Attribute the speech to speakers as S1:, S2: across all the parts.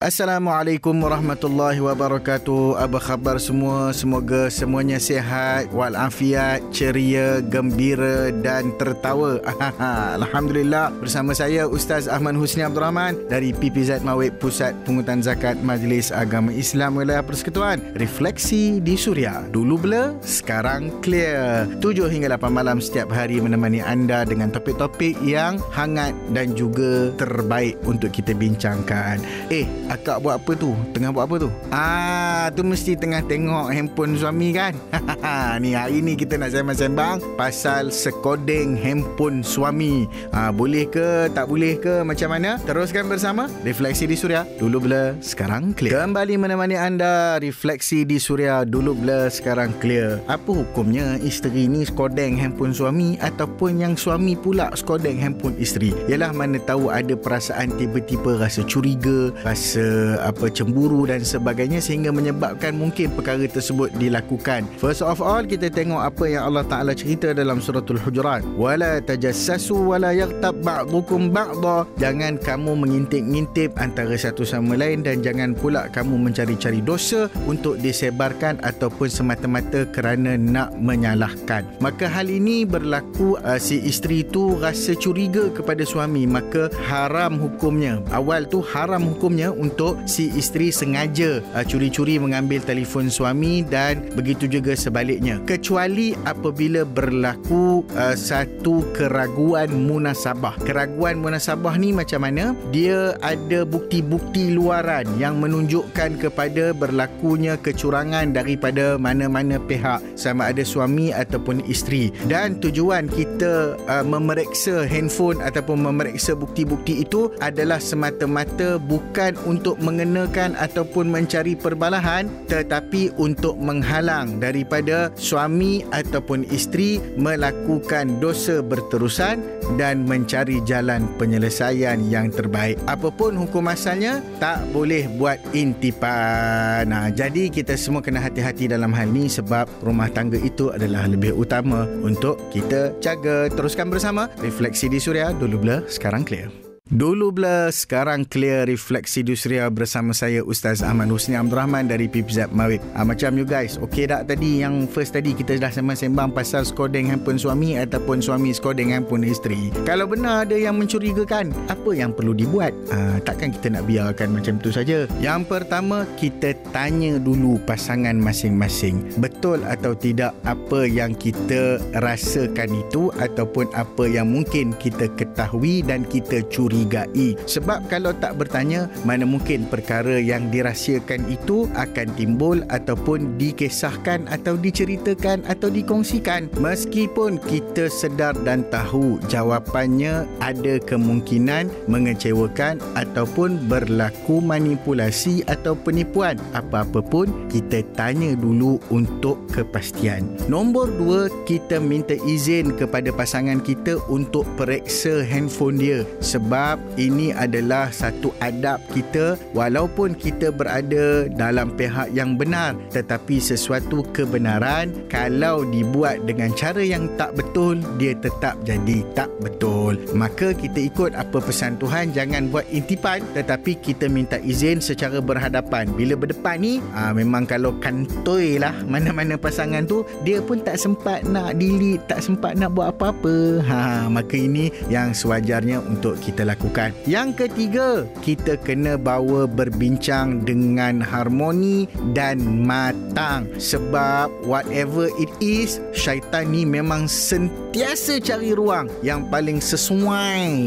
S1: Assalamualaikum warahmatullahi wabarakatuh. Apa khabar semua? Semoga semuanya sihat, walafiat, ceria, gembira dan tertawa. Alhamdulillah. Bersama saya Ustaz Ahmad Husni Abdul Rahman dari PPZ Mawib Pusat Pungutan Zakat Majlis Agama Islam Wilayah Persekutuan. Refleksi di Suria. Dulu blur, sekarang clear. 7 hingga 8 malam setiap hari menemani anda dengan topik-topik yang hangat dan juga terbaik untuk kita bincangkan. Eh, akak buat apa tu? Tengah buat apa tu? Ah, tu mesti tengah tengok handphone suami kan? ni hari ni kita nak sembang-sembang pasal sekodeng handphone suami. Ah, boleh ke? Tak boleh ke? Macam mana? Teruskan bersama Refleksi di Suria. Dulu blur, sekarang clear. Kembali menemani anda Refleksi di Suria. Dulu blur, sekarang clear. Apa hukumnya isteri ni sekodeng handphone suami ataupun yang suami pula sekodeng handphone isteri? Yalah mana tahu ada perasaan tiba-tiba rasa curiga, rasa rasa apa cemburu dan sebagainya sehingga menyebabkan mungkin perkara tersebut dilakukan. First of all kita tengok apa yang Allah Taala cerita dalam suratul hujurat. Wala tajassasu wala yaghtab ba'dukum ba'dha. Jangan kamu mengintip-ngintip antara satu sama lain dan jangan pula kamu mencari-cari dosa untuk disebarkan ataupun semata-mata kerana nak menyalahkan. Maka hal ini berlaku uh, si isteri itu rasa curiga kepada suami maka haram hukumnya. Awal tu haram hukumnya untuk si isteri sengaja uh, curi-curi mengambil telefon suami dan begitu juga sebaliknya. Kecuali apabila berlaku uh, satu keraguan munasabah. Keraguan munasabah ni macam mana? Dia ada bukti-bukti luaran yang menunjukkan kepada berlakunya kecurangan daripada mana-mana pihak sama ada suami ataupun isteri. Dan tujuan kita uh, memeriksa handphone ataupun memeriksa bukti-bukti itu adalah semata-mata bukan untuk untuk mengenakan ataupun mencari perbalahan tetapi untuk menghalang daripada suami ataupun isteri melakukan dosa berterusan dan mencari jalan penyelesaian yang terbaik. Apapun hukum asalnya tak boleh buat intipan. Nah, jadi kita semua kena hati-hati dalam hal ini sebab rumah tangga itu adalah lebih utama untuk kita jaga. Teruskan bersama Refleksi di Suria dulu blur sekarang clear. Dulu bila sekarang clear refleksi Dusria bersama saya Ustaz Ahmad Husni Abdul Rahman dari PPZ Mawib. Ha, macam you guys, okey tak tadi yang first tadi kita dah sembang-sembang pasal skodeng handphone suami ataupun suami skodeng handphone isteri. Kalau benar ada yang mencurigakan, apa yang perlu dibuat? Ha, takkan kita nak biarkan macam tu saja. Yang pertama, kita tanya dulu pasangan masing-masing. Betul atau tidak apa yang kita rasakan itu ataupun apa yang mungkin kita ketahui dan kita curi dicurigai sebab kalau tak bertanya mana mungkin perkara yang dirahsiakan itu akan timbul ataupun dikisahkan atau diceritakan atau dikongsikan. Meskipun kita sedar dan tahu jawapannya ada kemungkinan mengecewakan ataupun berlaku manipulasi atau penipuan. Apa-apa pun kita tanya dulu untuk kepastian. Nombor dua kita minta izin kepada pasangan kita untuk periksa handphone dia. Sebab sebab ini adalah satu adab kita walaupun kita berada dalam pihak yang benar. Tetapi sesuatu kebenaran kalau dibuat dengan cara yang tak betul dia tetap jadi tak betul maka kita ikut apa pesan Tuhan jangan buat intipan tetapi kita minta izin secara berhadapan bila berdepan ni aa, memang kalau kantoi lah mana-mana pasangan tu dia pun tak sempat nak delete tak sempat nak buat apa-apa ha, maka ini yang sewajarnya untuk kita lakukan. Yang ketiga, kita kena bawa berbincang dengan harmoni dan matang. Sebab whatever it is, syaitan ni memang sentiasa cari ruang yang paling sesuai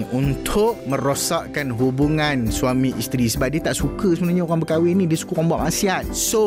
S1: untuk merosakkan hubungan suami isteri. Sebab dia tak suka sebenarnya orang berkahwin ni, dia suka orang buat maksiat. So,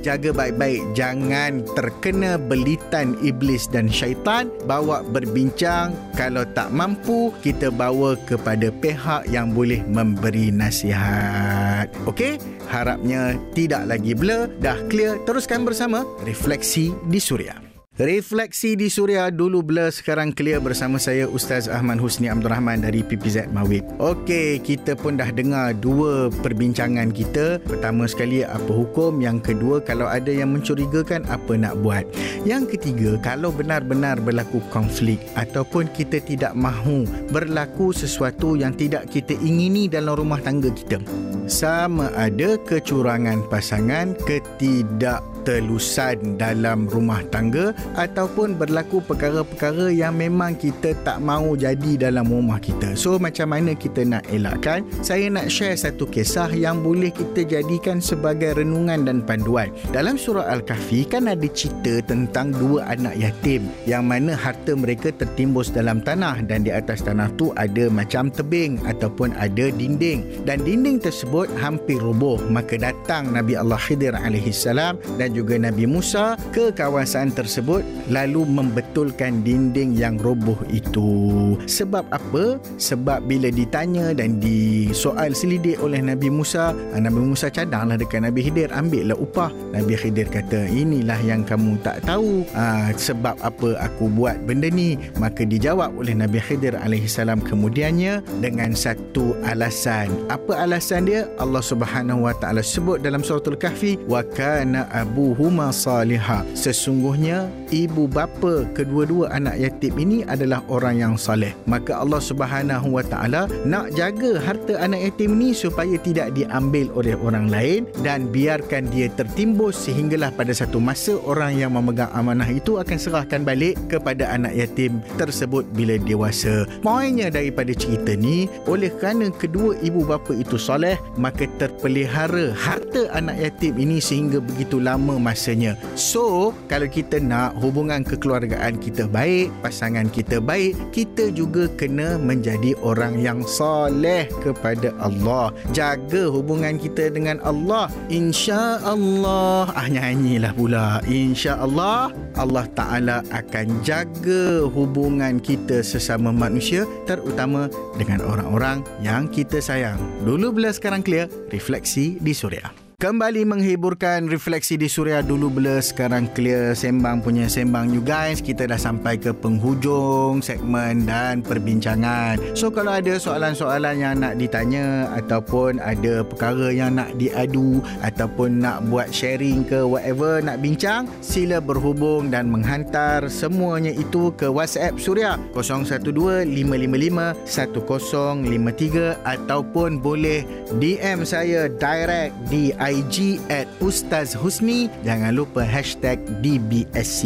S1: jaga baik-baik. Jangan terkena belitan iblis dan syaitan. Bawa berbincang. Kalau tak mampu, kita bawa kepada pihak yang boleh memberi nasihat. Okey, harapnya tidak lagi blur, dah clear. Teruskan bersama Refleksi di Suria. Refleksi di Suria dulu blur sekarang clear bersama saya Ustaz Ahmad Husni Abdul Rahman dari PPZ Mawib. Okey, kita pun dah dengar dua perbincangan kita. Pertama sekali apa hukum, yang kedua kalau ada yang mencurigakan apa nak buat. Yang ketiga, kalau benar-benar berlaku konflik ataupun kita tidak mahu berlaku sesuatu yang tidak kita ingini dalam rumah tangga kita. Sama ada kecurangan pasangan, ketidak telusan dalam rumah tangga ataupun berlaku perkara-perkara yang memang kita tak mahu jadi dalam rumah kita. So macam mana kita nak elakkan? Saya nak share satu kisah yang boleh kita jadikan sebagai renungan dan panduan. Dalam surah Al-Kahfi kan ada cerita tentang dua anak yatim yang mana harta mereka tertimbus dalam tanah dan di atas tanah tu ada macam tebing ataupun ada dinding dan dinding tersebut hampir roboh maka datang Nabi Allah Khidir alaihi salam dan juga Nabi Musa ke kawasan tersebut lalu membetulkan dinding yang roboh itu. Sebab apa? Sebab bila ditanya dan disoal selidik oleh Nabi Musa, ah, Nabi Musa cadanglah dekat Nabi Khidir, ambillah upah. Nabi Khidir kata, inilah yang kamu tak tahu. Ah, sebab apa aku buat benda ni? Maka dijawab oleh Nabi Khidir alaihissalam kemudiannya dengan satu alasan. Apa alasan dia? Allah Subhanahu wa taala sebut dalam surah Al-Kahfi, wa kana abu abuhuma salihah. Sesungguhnya ibu bapa kedua-dua anak yatim ini adalah orang yang saleh. Maka Allah Subhanahu Wa Taala nak jaga harta anak yatim ini supaya tidak diambil oleh orang lain dan biarkan dia tertimbus sehinggalah pada satu masa orang yang memegang amanah itu akan serahkan balik kepada anak yatim tersebut bila dewasa. Poinnya daripada cerita ni, oleh kerana kedua ibu bapa itu soleh, maka terpelihara harta anak yatim ini sehingga begitu lama masanya. So, kalau kita nak hubungan kekeluargaan kita baik, pasangan kita baik, kita juga kena menjadi orang yang soleh kepada Allah. Jaga hubungan kita dengan Allah. Insya Allah. Ah, nyanyilah pula. Insya Allah, Allah Ta'ala akan jaga hubungan kita sesama manusia, terutama dengan orang-orang yang kita sayang. Dulu bila sekarang clear, refleksi di Suria. Kembali menghiburkan refleksi di Suria dulu bila sekarang clear sembang punya sembang you guys. Kita dah sampai ke penghujung segmen dan perbincangan. So kalau ada soalan-soalan yang nak ditanya ataupun ada perkara yang nak diadu ataupun nak buat sharing ke whatever nak bincang, sila berhubung dan menghantar semuanya itu ke WhatsApp Suria 012-555-1053 ataupun boleh DM saya direct di IG at Ustaz Husni. Jangan lupa hashtag DBSC.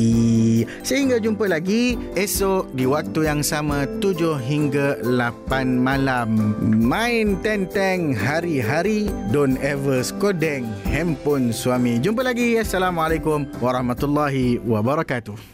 S1: Sehingga jumpa lagi esok di waktu yang sama 7 hingga 8 malam. Main tenteng hari-hari. Don't ever skodeng handphone suami. Jumpa lagi. Assalamualaikum warahmatullahi wabarakatuh.